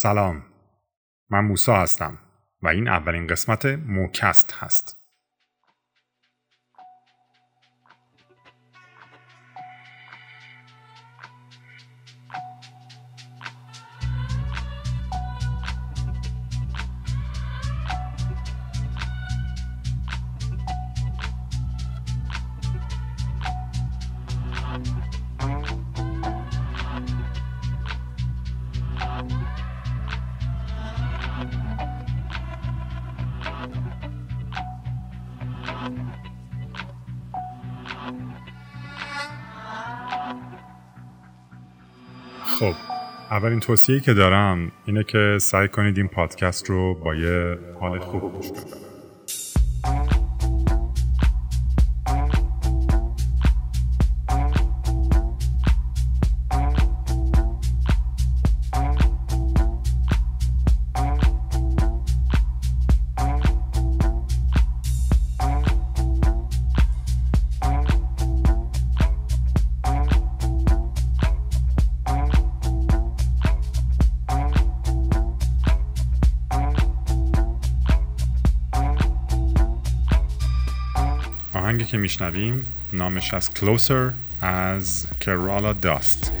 سلام. من موسا هستم و این اولین قسمت موکست هست. اولین توصیه که دارم اینه که سعی کنید این پادکست رو با یه حال خوب گوش کنید میشنویم نامش از Closer از کرالا داست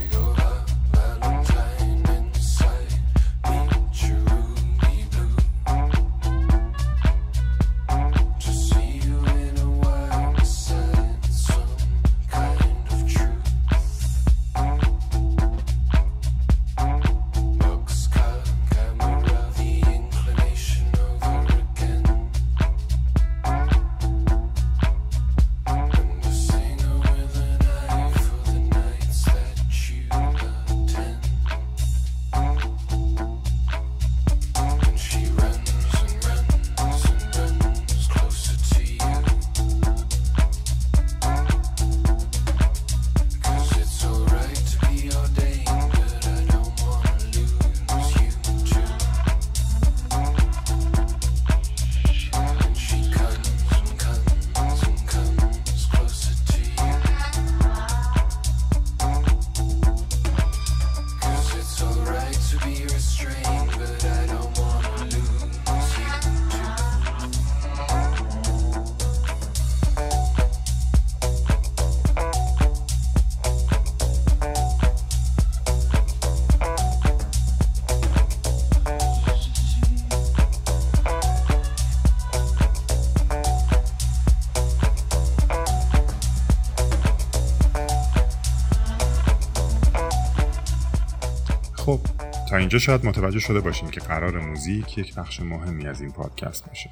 اینجا شاید متوجه شده باشین که قرار موزیک یک بخش مهمی از این پادکست باشه.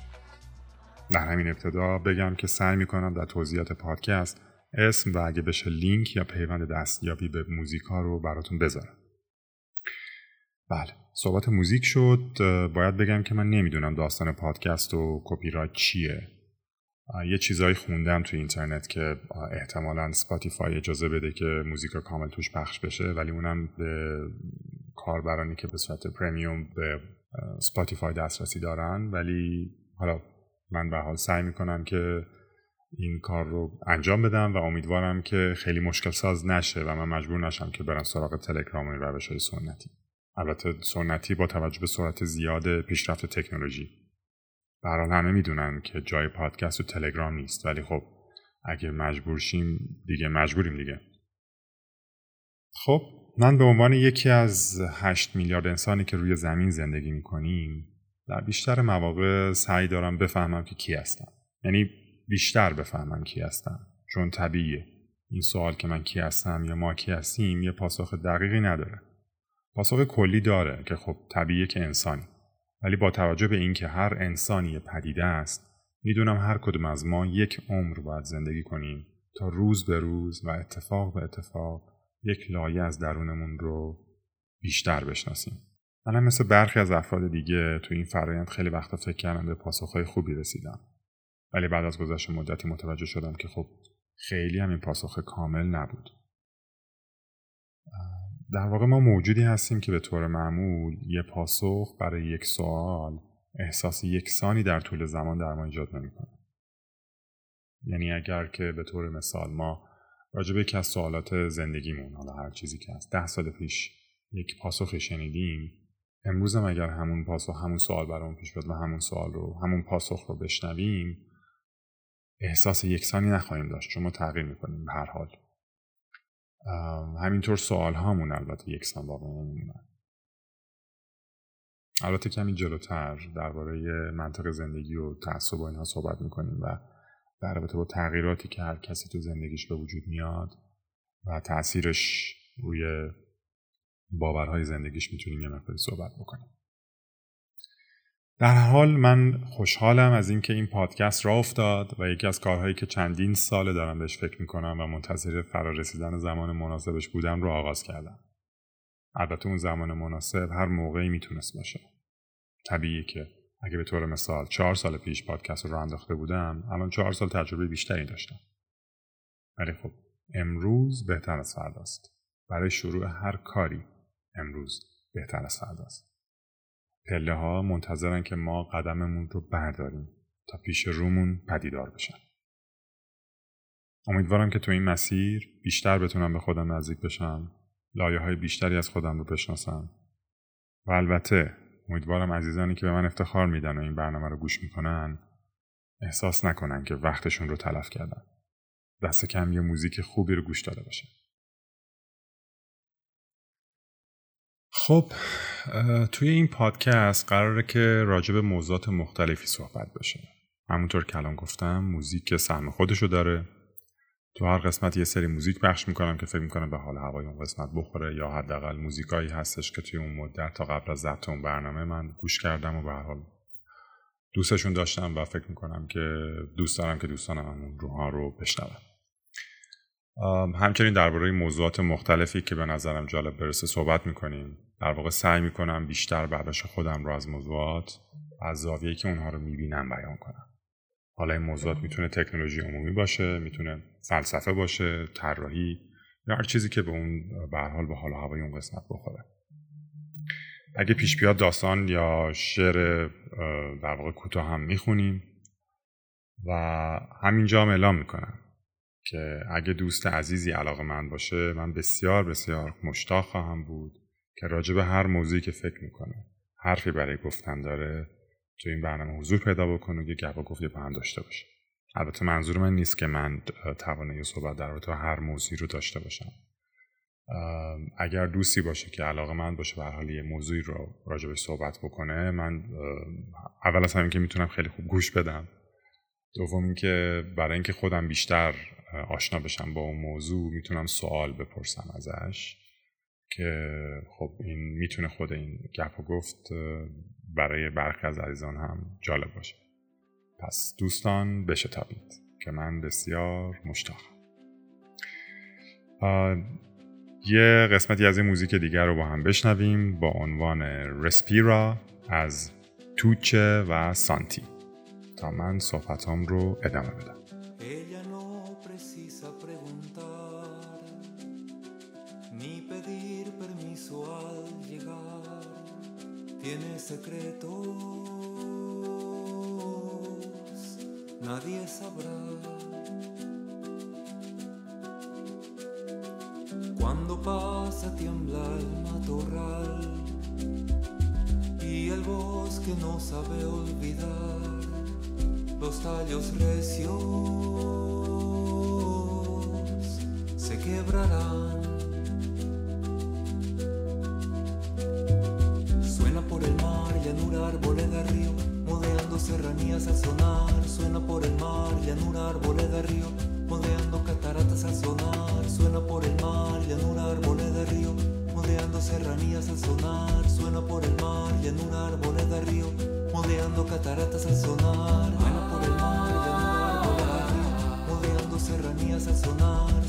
در همین ابتدا بگم که سعی می‌کنم در توضیحات پادکست اسم و اگه بشه لینک یا پیوند دستیابی به موزیک ها رو براتون بذارم. بله صحبت موزیک شد. باید بگم که من نمی‌دونم داستان پادکست و کپی رایت چیه. یه چیزایی خوندم تو اینترنت که احتمالا Spotify اجازه بده که موزیک کامل توش پخش بشه ولی اونم به کاربرانی که به صورت premium به Spotify دسترسی دارن ولی حالا من به حال سعی می‌کنم که این کار رو انجام بدم و امیدوارم که خیلی مشکل ساز نشه و من مجبور نشم که برم سراغ تلگرام و این روش های سنتی. البته سنتی با توجه به سرعت زیاد پیشرفت تکنولوژی. برحال همه می‌دونن که جای پادکست و تلگرام نیست ولی خب اگه مجبور شیم دیگه مجبوریم دیگه. خب؟ من به عنوان یکی از هشت میلیارد انسانی که روی زمین زندگی می‌کنیم در بیشتر مواقع سعی دارم بفهمم که کی هستم. یعنی بیشتر بفهمم کی هستم. چون طبیعیه. این سوال که من کی هستم یا ما کی هستیم یه پاسخ دقیقی نداره. پاسخ کلی داره که خب طبیعیه که انسانی. ولی با توجه به اینکه هر انسانی پدیده است می‌دونم هر کدوم از ما یک عمر باید زندگی کنیم تا روز به روز و اتفاق به اتفاق یک لایه از درونمون رو بیشتر بشناسیم. منم مثل برخی از افراد دیگه تو این فرایند خیلی وقتا فکر کردم به پاسخهای خوبی رسیدم. ولی بعد از گذشت مدتی متوجه شدم که خب خیلی هم این پاسخ کامل نبود. در واقع ما موجودی هستیم که به طور معمول یه پاسخ برای یک سوال احساس یکسانی در طول زمان در ما ایجاد نمی‌کنه. یعنی اگر که به طور مثال ما راجع به یکی از سوالات زندگیمون حالا هر چیزی که هست. ده سال پیش یک پاسخ شنیدیم. امروز هم اگر همون پاسخ همون سوال برامون پیش بیاد و همون سوال رو همون پاسخ رو بشنویم احساس یکسانی نخواهیم داشت. چون ما تغییر می‌کنیم به هر حال. همینطور سوال هامون البته یکسان باقی نمیمونن. البته کمی جلوتر درباره منطق زندگی و تعصب و اینها صحبت می‌کنیم و در رابطه با تغییراتی که هر کسی تو زندگیش به وجود میاد و تاثیرش روی باورهای زندگیش می‌تونیم یه مقداری صحبت بکنیم. در حال من خوشحالم از اینکه این پادکست را افتاد و یکی از کارهایی که چندین ساله دارم بهش فکر می‌کنم و منتظر فرارسیدن زمان مناسبش بودم رو آغاز کردم. البته اون زمان مناسب هر موقعی می‌تونست باشه. طبیعیه که اگه به طور مثال چهار سال پیش پادکست رو انداخته بودم الان چهار سال تجربه بیشتری داشتم. ولی خب امروز بهتر از فرداست. برای شروع هر کاری امروز بهتر از فرداست. پله ها منتظرن که ما قدممون رو برداریم تا پیش رومون پدیدار بشن. امیدوارم که تو این مسیر بیشتر بتونم به خودم نزدیک بشم لایه های بیشتری از خودم رو بشناسم. و البته امیدوارم عزیزانی که به من افتخار میدن و این برنامه رو گوش می‌کنن احساس نکنن که وقتشون رو تلف کردن. دست کم یه موزیک خوبی رو گوش داده باشن. خب توی این پادکست قراره که راجع به موضوعات مختلفی صحبت بشه. همونطور که الان گفتم موزیک سهم خودشو داره. تو هر قسمت یه سری موزیک پخش می‌کنم که فکر می‌کنم به حال هوای اون قسمت بخوره یا حداقل موزیکایی هستش که توی اون مدت تا قبل از ضبط اون برنامه من گوش کردم و به حال دوستشون داشتم و فکر می‌کنم که دوست دارم که دوستانم اون روها رو بشنون. همچنین درباره موضوعات مختلفی که به نظرم جالب برسه صحبت می‌کنیم. در واقع سعی می‌کنم بیشتر برداشت خودم رو از موضوعات از زاویه‌ای که اونها رو می‌بینم بیان کنم. حالا این موضوعات می‌تونه تکنولوژی عمومی باشه می‌تونه فلسفه باشه طراحی یا هر چیزی که به اون به حال به حال هوای اون قسمت بخوره. اگه پیش بیاد داستان یا شعر در واقع کوتاه هم می‌خونیم و همینجا هم اعلام می‌کنم که اگه دوست عزیزی علاقه من باشه من بسیار بسیار مشتاق خواهم بود که راجع به هر موضوعی که فکر می‌کنه حرفی برای گفتن داره تو این برنامه حضور پیدا بکنه و یه گپ گفتی با هم داشته باشه البته منظور من نیست که من توانه صحبت در رابطه هر موضوعی رو داشته باشم. اگر دوستی باشه که علاقه من باشه به حال یه موضوعی رو راجع به صحبت بکنه من اول از همین که می‌تونم خیلی خوب گوش بدم. دوم اینکه برای اینکه خودم بیشتر آشنا بشم با اون موضوع می‌تونم سوال بپرسم ازش که خب این می‌تونه خود این گپ و گفت برای برخی از عزیزان هم جالب باشه. پس دوستان بشتابید که من بسیار مشتاقم. یه قسمتی از این موزیک دیگر رو با هم بشنویم با عنوان رسپیرا از توچه و سانتی. تا من صحبتام رو ادامه بدم. Tiene secretos, nadie sabrá. Cuando pasa tiembla el matorral y el bosque no sabe olvidar los tallos recios se quebrarán suena por el mar, llanura, árboles de río, modeando cataratas al sonar, suena por el mar, llanura, árboles de río, modeando serranías al sonar, suena por el mar, llanura, árboles de río, modeando cataratas al sonar, suena por el mar, llanura, árboles de río, modeando serranías al sonar,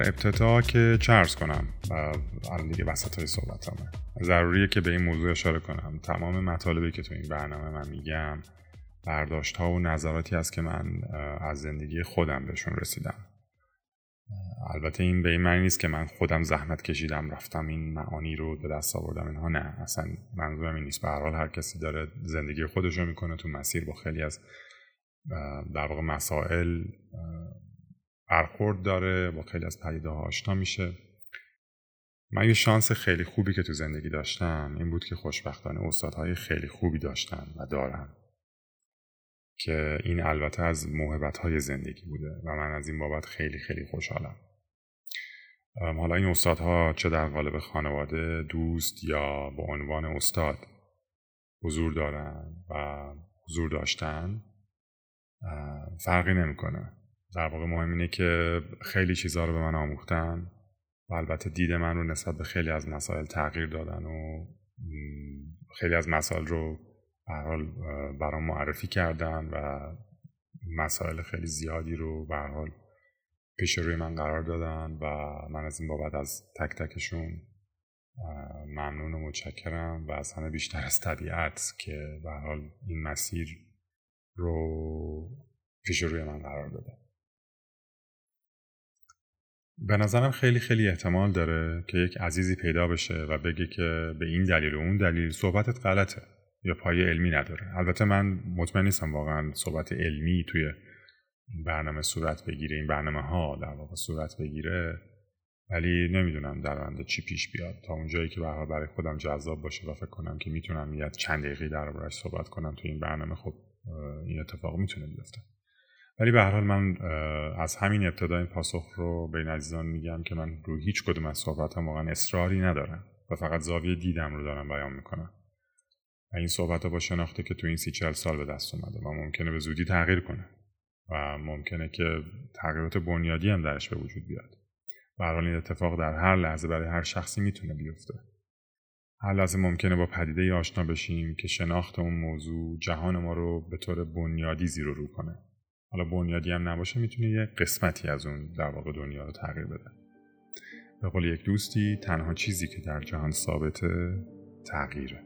ابتدا که چرز کنم الان دیگه وسط های صحبتامه. ضروریه که به این موضوع اشاره کنم. تمام مطالبی که تو این برنامه من میگم برداشت ها و نظراتی است که من از زندگی خودم بهشون رسیدم. البته این به این معنی نیست که من خودم زحمت کشیدم رفتم این معانی رو به دست آوردم اینها نه. اصلا منظورم این نیست. به هر حال هر کسی داره زندگی خودش رو می‌کنه تو مسیر با خیلی از در واقع مسائل برخورد داره با خیلی از پدیده ها آشنا میشه. من یه شانس خیلی خوبی که تو زندگی داشتم این بود که خوشبختانه استادهای خیلی خوبی داشتم و دارم. که این البته از موهبت های زندگی بوده و من از این بابت خیلی خیلی خوشحالم. حالا این استادها چه در قالب خانواده دوست یا به عنوان استاد حضور دارن و حضور داشتن؟ فرقی نمی‌کنه. در واقع مهم اینه که خیلی چیزها رو به من آموختن و البته دید من رو نسبت به خیلی از مسائل تغییر دادن و خیلی از مسائل رو حال برام معرفی کردن و مسائل خیلی زیادی رو به حال پیش روی من قرار دادن و من از این بابت از تک تکشون ممنون و متشکرم و از همه بیشتر از طبیعت که به حال این مسیر رو پیش روی من قرار داده به نظرم خیلی خیلی احتمال داره که یک عزیزی پیدا بشه و بگه که به این دلیل و اون دلیل صحبتت غلطه یا پای علمی نداره. البته من مطمئن نیستم واقعا صحبت علمی توی برنامه صورت بگیره این برنامه ها در واقع صورت بگیره ولی نمی‌دونم در آینده چی پیش بیاد. تا اونجایی که به برای خودم جذاب باشه و فکر کنم که می‌تونم یه چند دقیقه در صحبت کنم توی این برنامه خب این اتفاق می‌تونه بیفته. ولی به هر حال من از همین ابتدا این پاسخ رو به عزیزان میگم که من رو هیچ کدوم از صحبت هم واقعا اصراری ندارم و فقط زاویه دیدم رو دارم بیان می‌کنم. و این صحبت با شناخته که تو این سی چل سال به دست اومده و ممکنه به زودی تغییر کنه و ممکنه که تغییرات بنیادی هم درش به وجود بیاد. و حال این اتفاق در هر لحظه برای هر شخصی می‌تونه بیفته. هر لحظه ممکنه با پدیده آشنا بشیم که شناخت اون موضوع جهان ما رو به طور بنیادی زیر رو کنه. حالا بنیادی هم نباشه می‌تونه یه قسمتی از اون در واقع دنیا رو تغییر بده. به قول یک دوستی تنها چیزی که در جهان ثابته تغییره.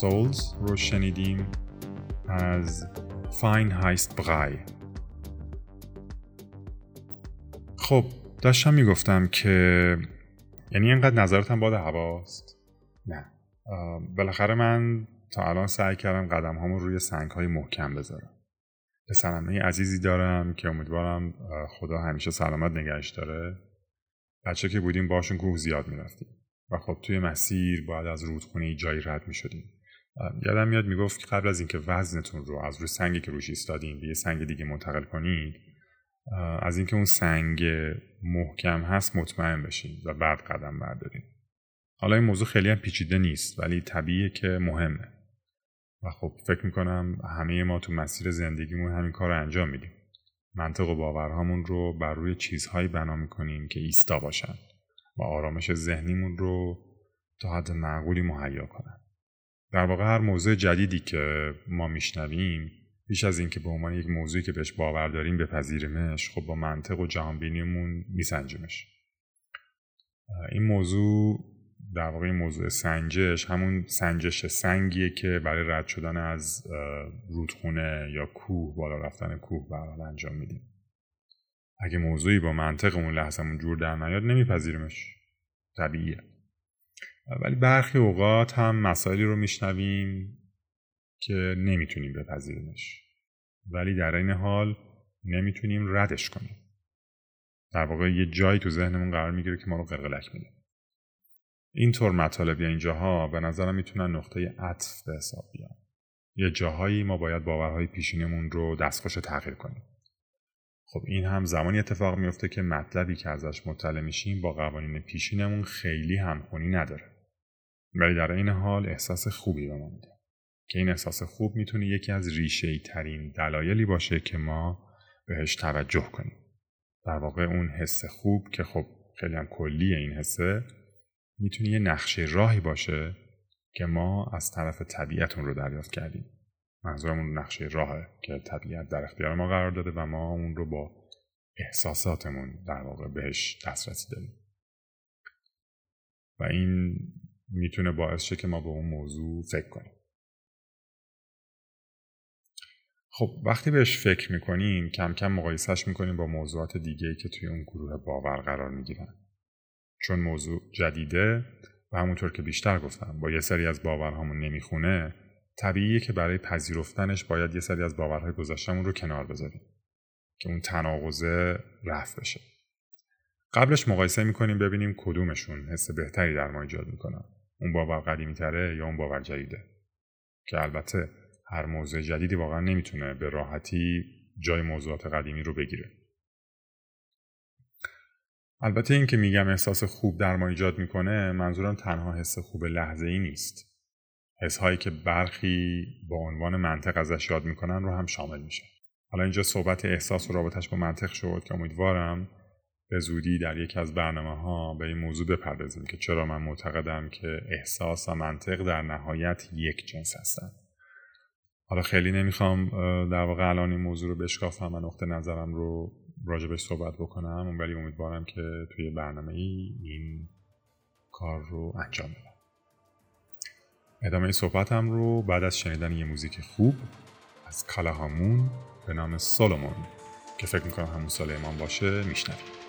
Souls رو شنیدیم از فاین هایست برای خب داشتم می‌گفتم که یعنی اینقدر نظرتم باد هواست؟ نه. بالاخره من تا الان سعی کردم قدم هامو روی سنگ های محکم بذارم. پسرمه عزیزی دارم که امیدوارم خدا همیشه سلامت نگهش داره. بچه که بودیم باشون کوه زیاد می‌رفتیم. و خب توی مسیر باید از رودخونه جایی رد می‌شدیم. یادم میاد می‌گفت که قبل از اینکه وزنتون رو از روی سنگی که روش ایستادین به یه سنگ دیگه منتقل کنید از اینکه اون سنگ محکم هست مطمئن بشین و بعد قدم بردارین. حالا این موضوع خیلی هم پیچیده نیست ولی طبیعیه که مهمه. و خب فکر می‌کنم همه ما تو مسیر زندگیمون همین کار رو انجام میدیم. منطق و باورهامون رو بر روی چیزهایی بنا می‌کنیم که ایستا باشن و آرامش ذهنیمون رو تا حد معقولی مهیا کنن. در واقع هر موضوع جدیدی که ما میشنویم بیش از اینکه به عنوان یک موضوعی که بهش باور داریم بپذیریمش خب با منطق و جهانبینیمون میسنجیمش. این موضوع در واقع این موضوع سنجش همون سنجش سنگیه که برای رد شدن از رودخونه یا کوه بالا رفتن کوه برحال انجام میدیم. اگه موضوعی با منطق اون لحظمون جور در نیاد نمیپذیریمش. طبیعیه. ولی برخی اوقات هم مسائلی رو میشنویم که نمی‌تونیم بپذیریمش ولی در این حال نمی‌تونیم ردش کنیم. در واقع یه جایی تو ذهنمون قرار می‌گیره که ما رو قلقلک میده. اینطور مطالب یا این جاها به نظرم می‌تونن نقطه عطف به حساب بیان. یه جاهایی ما باید باورهای پیشینمون رو دستخوش تغییر کنیم. خب این هم زمانی اتفاق میفته که مطلبی که ازش مطلع میشیم با قوانین پیشینمون خیلی همخونی نداره. ولی در این حال احساس خوبی به ما میده که این احساس خوب می‌تونه یکی از ریشه ترین دلایلی باشه که ما بهش توجه کنیم. در واقع اون حس خوب که خب خیلی هم کلیه این حسه می‌تونه یه نقشه راهی باشه که ما از طرف طبیعت اون رو دریافت کردیم. منظورمون نقشه راهه که طبیعت در اختیار ما قرار داده و ما اون رو با احساساتمون در واقع بهش دسترسی داریم. و این می‌تونه باعث شه که ما به اون موضوع فکر کنیم. خب وقتی بهش فکر می‌کنیم کم کم مقایسهش می‌کنیم با موضوعات دیگه که توی اون گروه باور قرار می‌گیرن. چون موضوع جدیده و همونطور که بیشتر گفتم با یه سری از باورهامون نمی‌خونه طبیعیه که برای پذیرفتنش باید یه سری از باورهای گذشتمون رو کنار بذاریم که اون تناقضه رفت بشه. قبلش مقایسه می‌کنیم ببینیم کدومشون حس بهتری در ما ایجاد می‌کنن. اون باور قدیمی تره یا اون باور جدیده؟ که البته هر موضوع جدیدی واقعا نمی‌تونه به راحتی جای موضوعات قدیمی رو بگیره. البته این که میگم احساس خوب در ما ایجاد می‌کنه منظورم تنها حس خوب لحظه ای نیست. حس هایی که برخی با عنوان منطق ازش یاد می‌کنن رو هم شامل میشه. حالا اینجا صحبت احساس و رابطش با منطق شد که امیدوارم به زودی در یکی از برنامه ها به این موضوع بپردازیم که چرا من معتقدم که احساس و منطق در نهایت یک جنس هستند. حالا خیلی نمی‌خوام در واقع الان این موضوع رو بشکافم و نقطه نظرم رو راجبش صحبت بکنم ولی امیدوارم که توی برنامه ای این کار رو انجام بدم. ادامه صحبتم رو بعد از شنیدن یه موزیک خوب از کالاهامون به نام سولومون که فکر می‌کنم همون سال امام باشه میشنویم.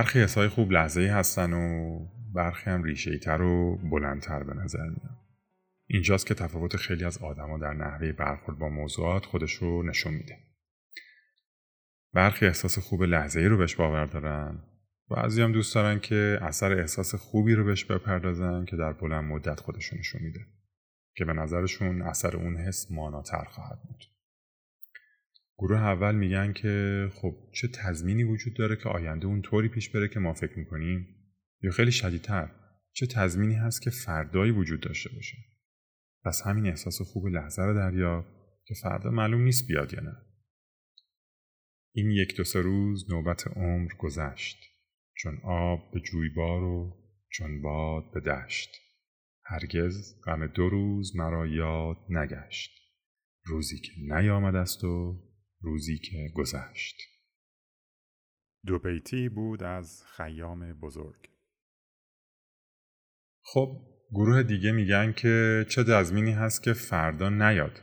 برخی حسای خوب لحظه هستن و برخی هم ریشه تر و بلندتر به نظر میان. اینجاست که تفاوت خیلی از آدما در نحوه برخورد با موضوعات خودش رو نشون میده. برخی احساس خوب لحظه ای رو بهش باور دارن بعضی هم دوست دارن که اثر احساس خوبی رو بهش بپردازن که در بلند مدت خودشون نشون میده که به نظرشون اثر اون حس ماناتر خواهد بود. گروه اول میگن که خب چه تضمینی وجود داره که آینده اون طوری پیش بره که ما فکر می‌کنیم؟ یا خیلی شدیدتر چه تضمینی هست که فردایی وجود داشته باشه؟ پس همین احساس خوب لحظه رو دریا که فردا معلوم نیست بیاد یا نه. این یک دو سه روز نوبت عمر گذشت. چون آب به جویبار و چون باد به دشت. هرگز غم دو روز مرا یاد نگشت. روزی که نیامد است و روزی که گذشت. دو بیتی بود از خیام بزرگ. خب گروه دیگه میگن که چه تضمینی هست که فردا نیاد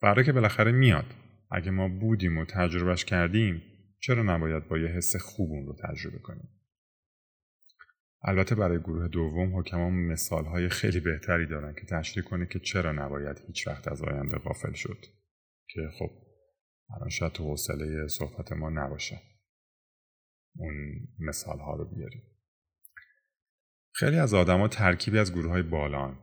فردا که بالاخره میاد. اگه ما بودیم و تجربهش کردیم چرا نباید با یه حس خوب اون رو تجربه کنیم؟ البته برای گروه دوم حکمان مثال های خیلی بهتری دارن که تشریح کنه که چرا نباید هیچ وقت از آینده غافل شد. که خب الان شاید تو حوصله صحبت ما نباشه. اون مثال ها رو بیاریم خیلی از آدما ترکیبی از گروه های بالان.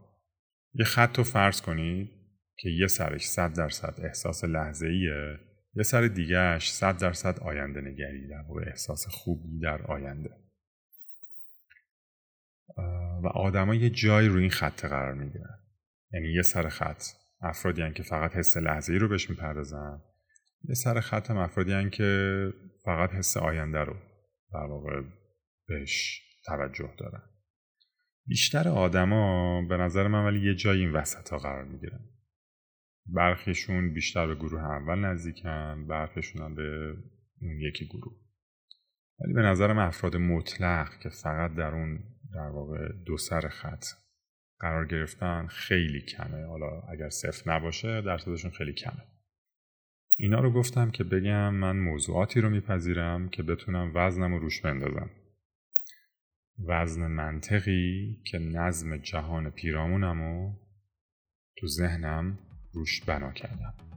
یه خط رو فرض کنید که یه سرش صد درصد احساس لحظه ایه یه سر دیگهش صد درصد آینده نگری در واقع احساس خوبی در آینده. و آدما یه جایی روی این خط قرار می‌گیرن. یعنی یه سر خط افرادی که فقط حس لحظه ای رو بهش می‌پردازن. یه سر خط افرادی که فقط حس آینده رو در واقع بهش توجه دارن. بیشتر آدما به نظر من ولی یه جایی این وسط ها قرار می‌گیرن. برخیشون بیشتر به گروه اول نزدیکن برخیشون هم به اون یکی گروه. ولی به نظرم افراد مطلق که فقط در اون در واقع دو سر خط قرار گرفتن خیلی کمه. حالا اگر صفر نباشه درصدشون خیلی کمه. اینا رو گفتم که بگم من موضوعاتی رو میپذیرم که بتونم وزنم رو روش بندازم. وزن منطقی که نظم جهان پیرامونم و تو ذهنم روش بنا کردم.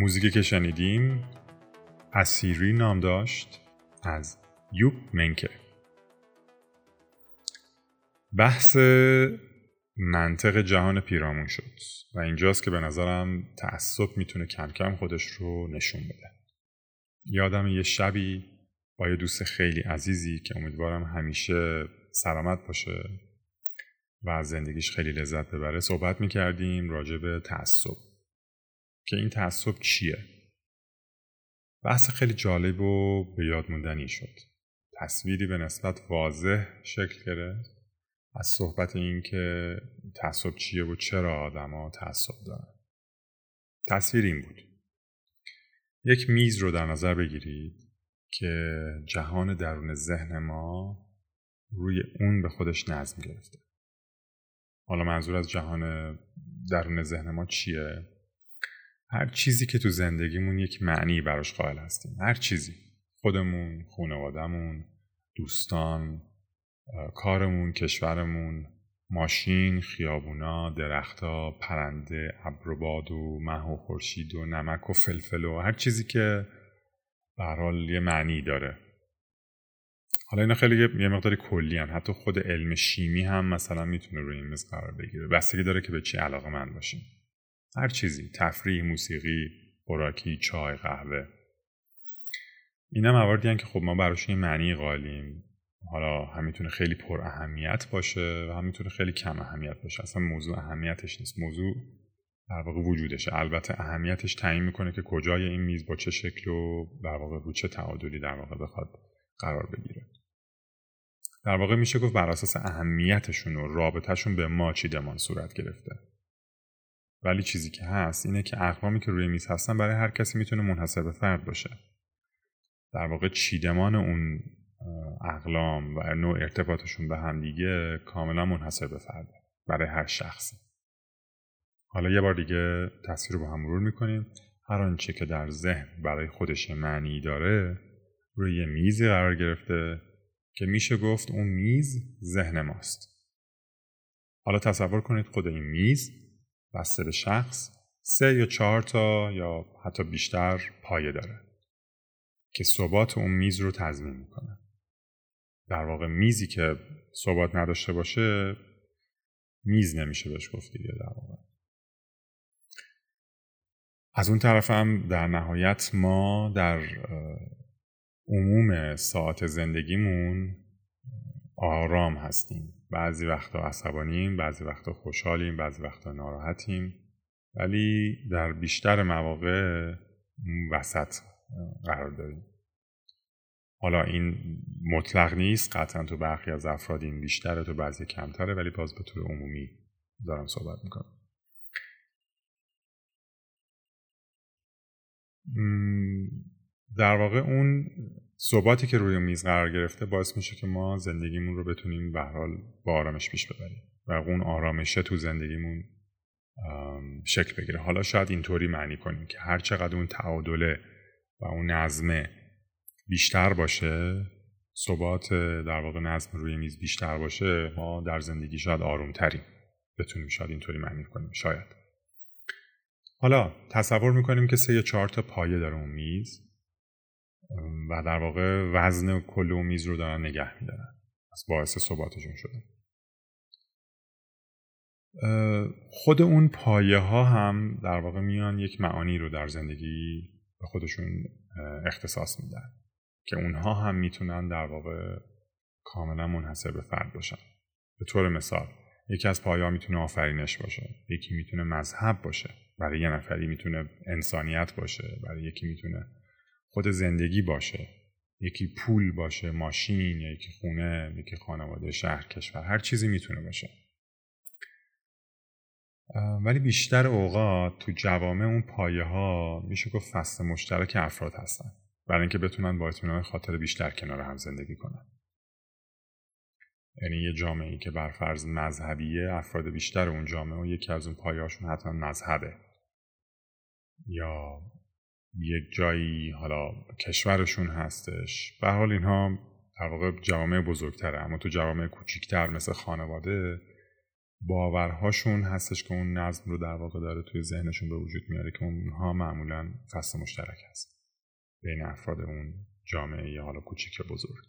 موزیکی که شنیدیم اسیری نام داشت از یوب منکه بحث منطق جهان پیرامون شد و اینجاست که به نظرم تعصب می‌تونه کم کم خودش رو نشون بده. یادم یه شبی با یه دوست خیلی عزیزی که امیدوارم همیشه سلامت باشه و از زندگیش خیلی لذت ببره صحبت می‌کردیم راجع به تعصب. که این تعصب چیه؟ بحث خیلی جالب و به یاد موندنی شد. تصویری به نسبت واضح شکل گرفت. از صحبت این که تعصب چیه و چرا آدما تعصب دارن. تصویر این بود. یک میز رو در نظر بگیرید که جهان درون ذهن ما روی اون به خودش نظم گرفته. حالا منظور از جهان درون ذهن ما چیه؟ هر چیزی که تو زندگیمون یک معنی براش قائل هستیم. هر چیزی. خودمون خانوادهمون دوستان کارمون کشورمون ماشین خیابونا درختها پرنده ابر و باد و مه و خورشید و نمک و فلفل و هر چیزی که به حال یه معنی داره. حالا اینا خیلی یه مقدار کلی هم. حتی خود علم شیمی هم مثلا می‌تونه روی این قرار بگیره. بستگی داره که به چی علاقه من باشیم. هر چیزی تفریح موسیقی خوراکی چای قهوه. اینا مواردی که خب ما براشون یه معنی قائلیم. حالا هم خیلی پر اهمیت باشه و هم خیلی کم اهمیت باشه. اصلا موضوع اهمیتش نیست. موضوع در واقع وجودشه. البته اهمیتش تعیین می‌کنه که کجای این میز با چه شکل و در واقع رو چه تعادلی در واقع بخواد قرار بگیره. در واقع میشه گفت بر اساس اهمیتشون و رابطهشون به ما چیدمان صورت گرفته. ولی چیزی که هست اینه که اقوامی که روی میز هستن برای هر کسی می‌تونه منحصر به فرد باشه. در واقع چیدمان اون اقلام و نوع ارتباطشون به هم دیگه کاملا منحصر به فرده برای هر شخصی. حالا یه بار دیگه تصویر رو با هم مرور می‌کنیم. هر آنچه که در ذهن برای خودش معنی داره روی یه میزی قرار گرفته که میشه گفت اون میز ذهن ماست. حالا تصور کنید خود این میز بسته به شخص سه یا چهار تا یا حتی بیشتر پایه داره که ثبات اون میز رو تضمین می‌کنه. در واقع میزی که ثبات نداشته باشه میز نمیشه بهش گفت دیگه در واقع. از اون طرف هم در نهایت ما در عموم ساعت زندگیمون آرام هستیم. بعضی وقتا عصبانیم بعضی وقتا خوشحالیم بعضی وقتا ناراحتیم. ولی در بیشتر مواقع وسط قرار داریم. حالا این مطلق نیست قطعا تو برخی از افراد این بیشتره تو بعضی کمتره ولی باز به طور عمومی دارم صحبت می‌کنم. در واقع اون ثباتی که روی میز قرار گرفته باعث میشه که ما زندگیمون رو بتونیم به حال با آرامش پیش ببریم و اون آرامشه تو زندگیمون شکل بگیره. حالا شاید اینطوری معنی کنیم که هر چقدر اون تعادله و اون نظمه بیشتر باشه ثبات در واقع نظم روی میز بیشتر باشه ما در زندگی شاید آروم تریم بتونیم شاید اینطوری معنی کنیم شاید. حالا تصور می‌کنیم که سه یا چهار تا پایه داره اون میز. و در واقع وزن کل اون میز رو دارن نگه میدارن. از باعث ثباتشون شده. خود اون پایه ها هم در واقع میان یک معانی رو در زندگی به خودشون اختصاص میدن که اونها هم می‌تونن در واقع کاملا منحصر به فرد باشن. به طور مثال یکی از پایه ها می‌تونه آفرینش باشه یکی می‌تونه مذهب باشه برای یه نفری می‌تونه انسانیت باشه برای یکی می‌تونه خود زندگی باشه. یکی پول باشه ماشین یکی خونه یکی خانواده شهر کشور هر چیزی می‌تونه باشه. ولی بیشتر اوقات تو جوامع اون پایه ها میشه گفت فصل مشترک افراد هستن. برای اینکه بتونن با اطمینان خاطر بیشتر کنار هم زندگی کنن. یعنی یه جامعه که بر فرض مذهبیه افراد بیشتر اون جامعه و یکی از اون پایهاشون حتما مذهبه. یا یک جایی حالا کشورشون هستش. به حال اینها در واقع جوامع بزرگتره اما تو جوامع کوچیکتر مثل خانواده باورهاشون هستش که اون نظم رو در واقع داره توی ذهنشون به وجود میاره که اونها معمولا فصل مشترک هست بین افراد اون جامعه یا حالا کوچیک بزرگ.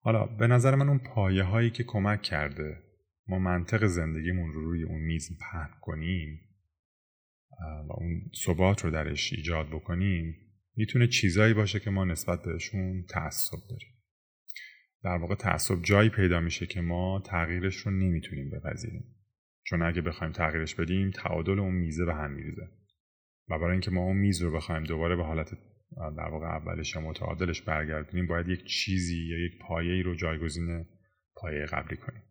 حالا به نظر من اون پایه هایی که کمک کرده ما منطق زندگیمون رو روی اون میز پهن کنیم و اون ثبات رو درش ایجاد بکنیم می‌تونه چیزایی باشه که ما نسبت بهشون تعصب داریم. در واقع تعصب جایی پیدا میشه که ما تغییرش رو نمی‌تونیم بپذیریم. چون اگه بخوایم تغییرش بدیم تعادل اون میزه به هم میریزه. و برای اینکه ما اون میز رو بخوایم دوباره به حالت در واقع اولش یا متعادلش برگردونیم باید یک چیزی یا یک پایه‌ای رو جایگزین پایه قبلی کنیم.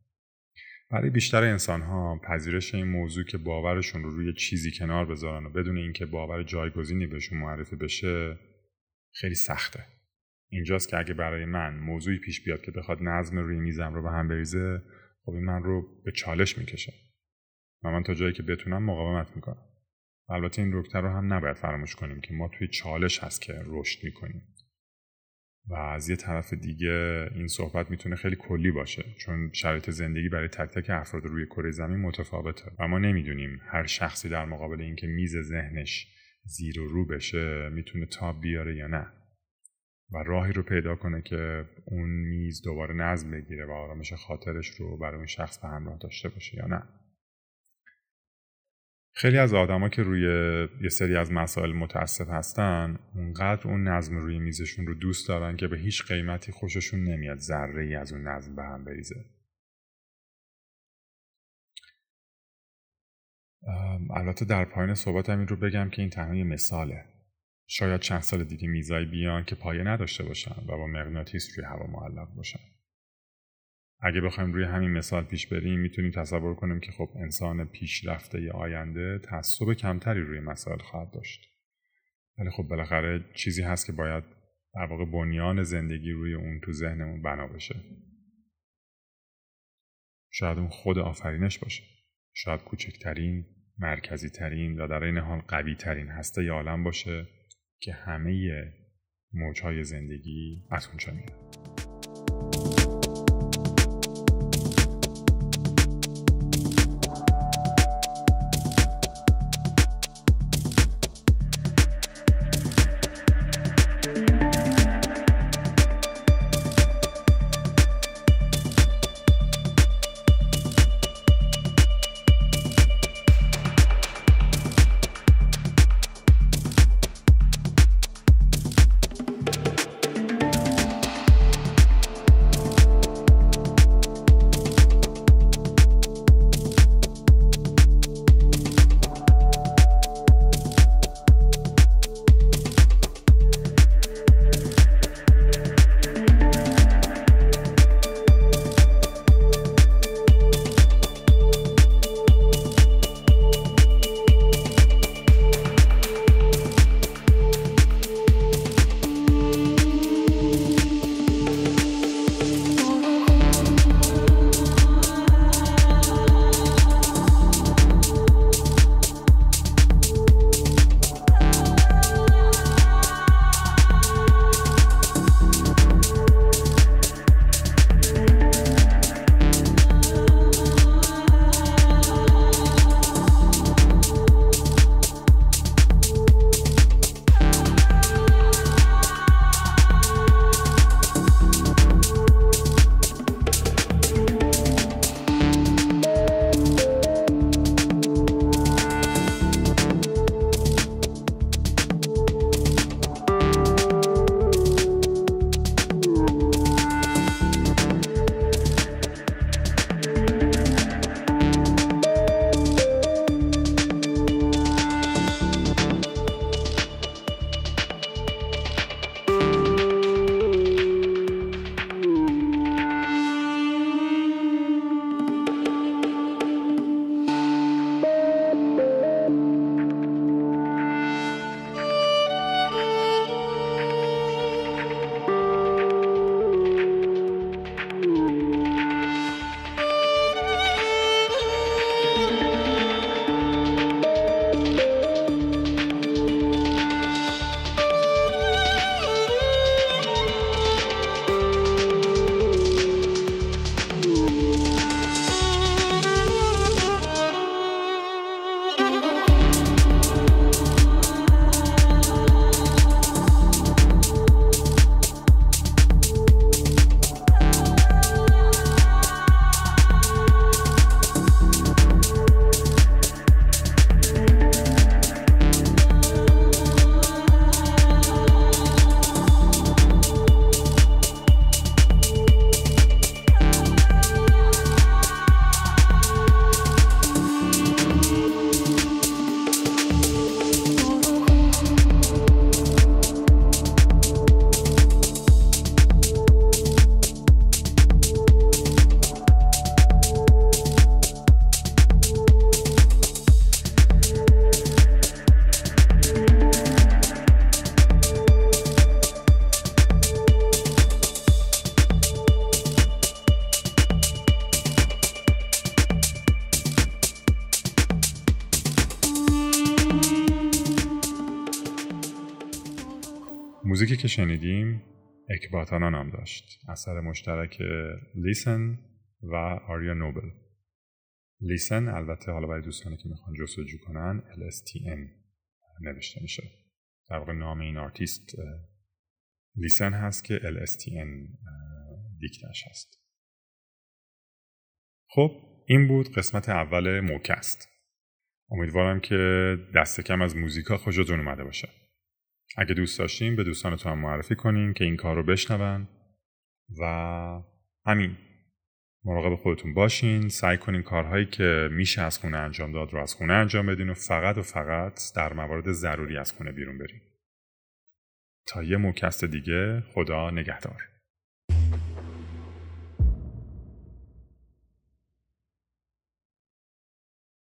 برای بیشتر انسان ها پذیرش این موضوع که باورشون رو روی چیزی کنار بذارن و بدون اینکه باور جایگزینی بهشون معرفی بشه خیلی سخته. اینجاست که اگه برای من موضوعی پیش بیاد که بخواد نظم روی میزم رو به هم بریزه خب این من رو به چالش می‌کشه. و من تا جایی که بتونم مقاومت می‌کنم. البته این نکته رو هم نباید فراموش کنیم که ما توی چالش هست که رشد می‌کنیم. و از یه طرف دیگه این صحبت می‌تونه خیلی کلی باشه چون شرایط زندگی برای تک تک افراد روی کره زمین متفاوته و ما نمی‌دونیم هر شخصی در مقابل اینکه میز ذهنش زیر و رو بشه می‌تونه تاب بیاره یا نه. و راهی رو پیدا کنه که اون میز دوباره نظم بگیره و آرامش خاطرش رو برای اون شخص به همراه داشته باشه یا نه. خیلی از آدما که روی یه سری از مسائل متاسف هستن اونقدر اون نظم روی میزشون رو دوست دارن که به هیچ قیمتی خوششون نمیاد ذره ای از اون نظم به هم بریزه. البته در پایین صحبتم این رو بگم که این تنها مثاله. شاید چند سال دیگه میزایی بیان که پایه نداشته باشن و با مغناطیس روی هوا معلق باشن. اگه بخوایم روی همین مثال پیش بریم می‌تونیم تصور کنیم که خب انسان پیشرفته آینده تعصب کمتری روی مسائل خواهد داشت. ولی خب بالاخره چیزی هست که باید در واقع بنیان زندگی روی اون تو ذهنمون بنا بشه. شاید اون خود آفرینش باشه. شاید کوچکترین مرکزی ترین و در این حال قوی ترین هسته عالم باشه که همه موجهای زندگی از اونجا میاد شنیدیم اکباتانا نام داشت. اثر مشترک Listen و آریا نوبل. Listen البته حالا برای دوستانی که می‌خوان جستجو کنن LSTN نوشته میشه. در واقع نام این artist Listen هست که LSTN دیکته‌ش هست. خب این بود قسمت اول موکست. امیدوارم که دست کم از موزیکا خوشتون اومده باشه. اگه دوست داشتین به دوستانتون هم معرفی کنین که این کار رو بشنون. و همین. مراقب خودتون باشین سعی کنین کارهایی که میشه از خونه انجام داد رو از خونه انجام بدین و فقط و فقط در موارد ضروری از خونه بیرون برین. تا یه موکست دیگه خدا نگهدار.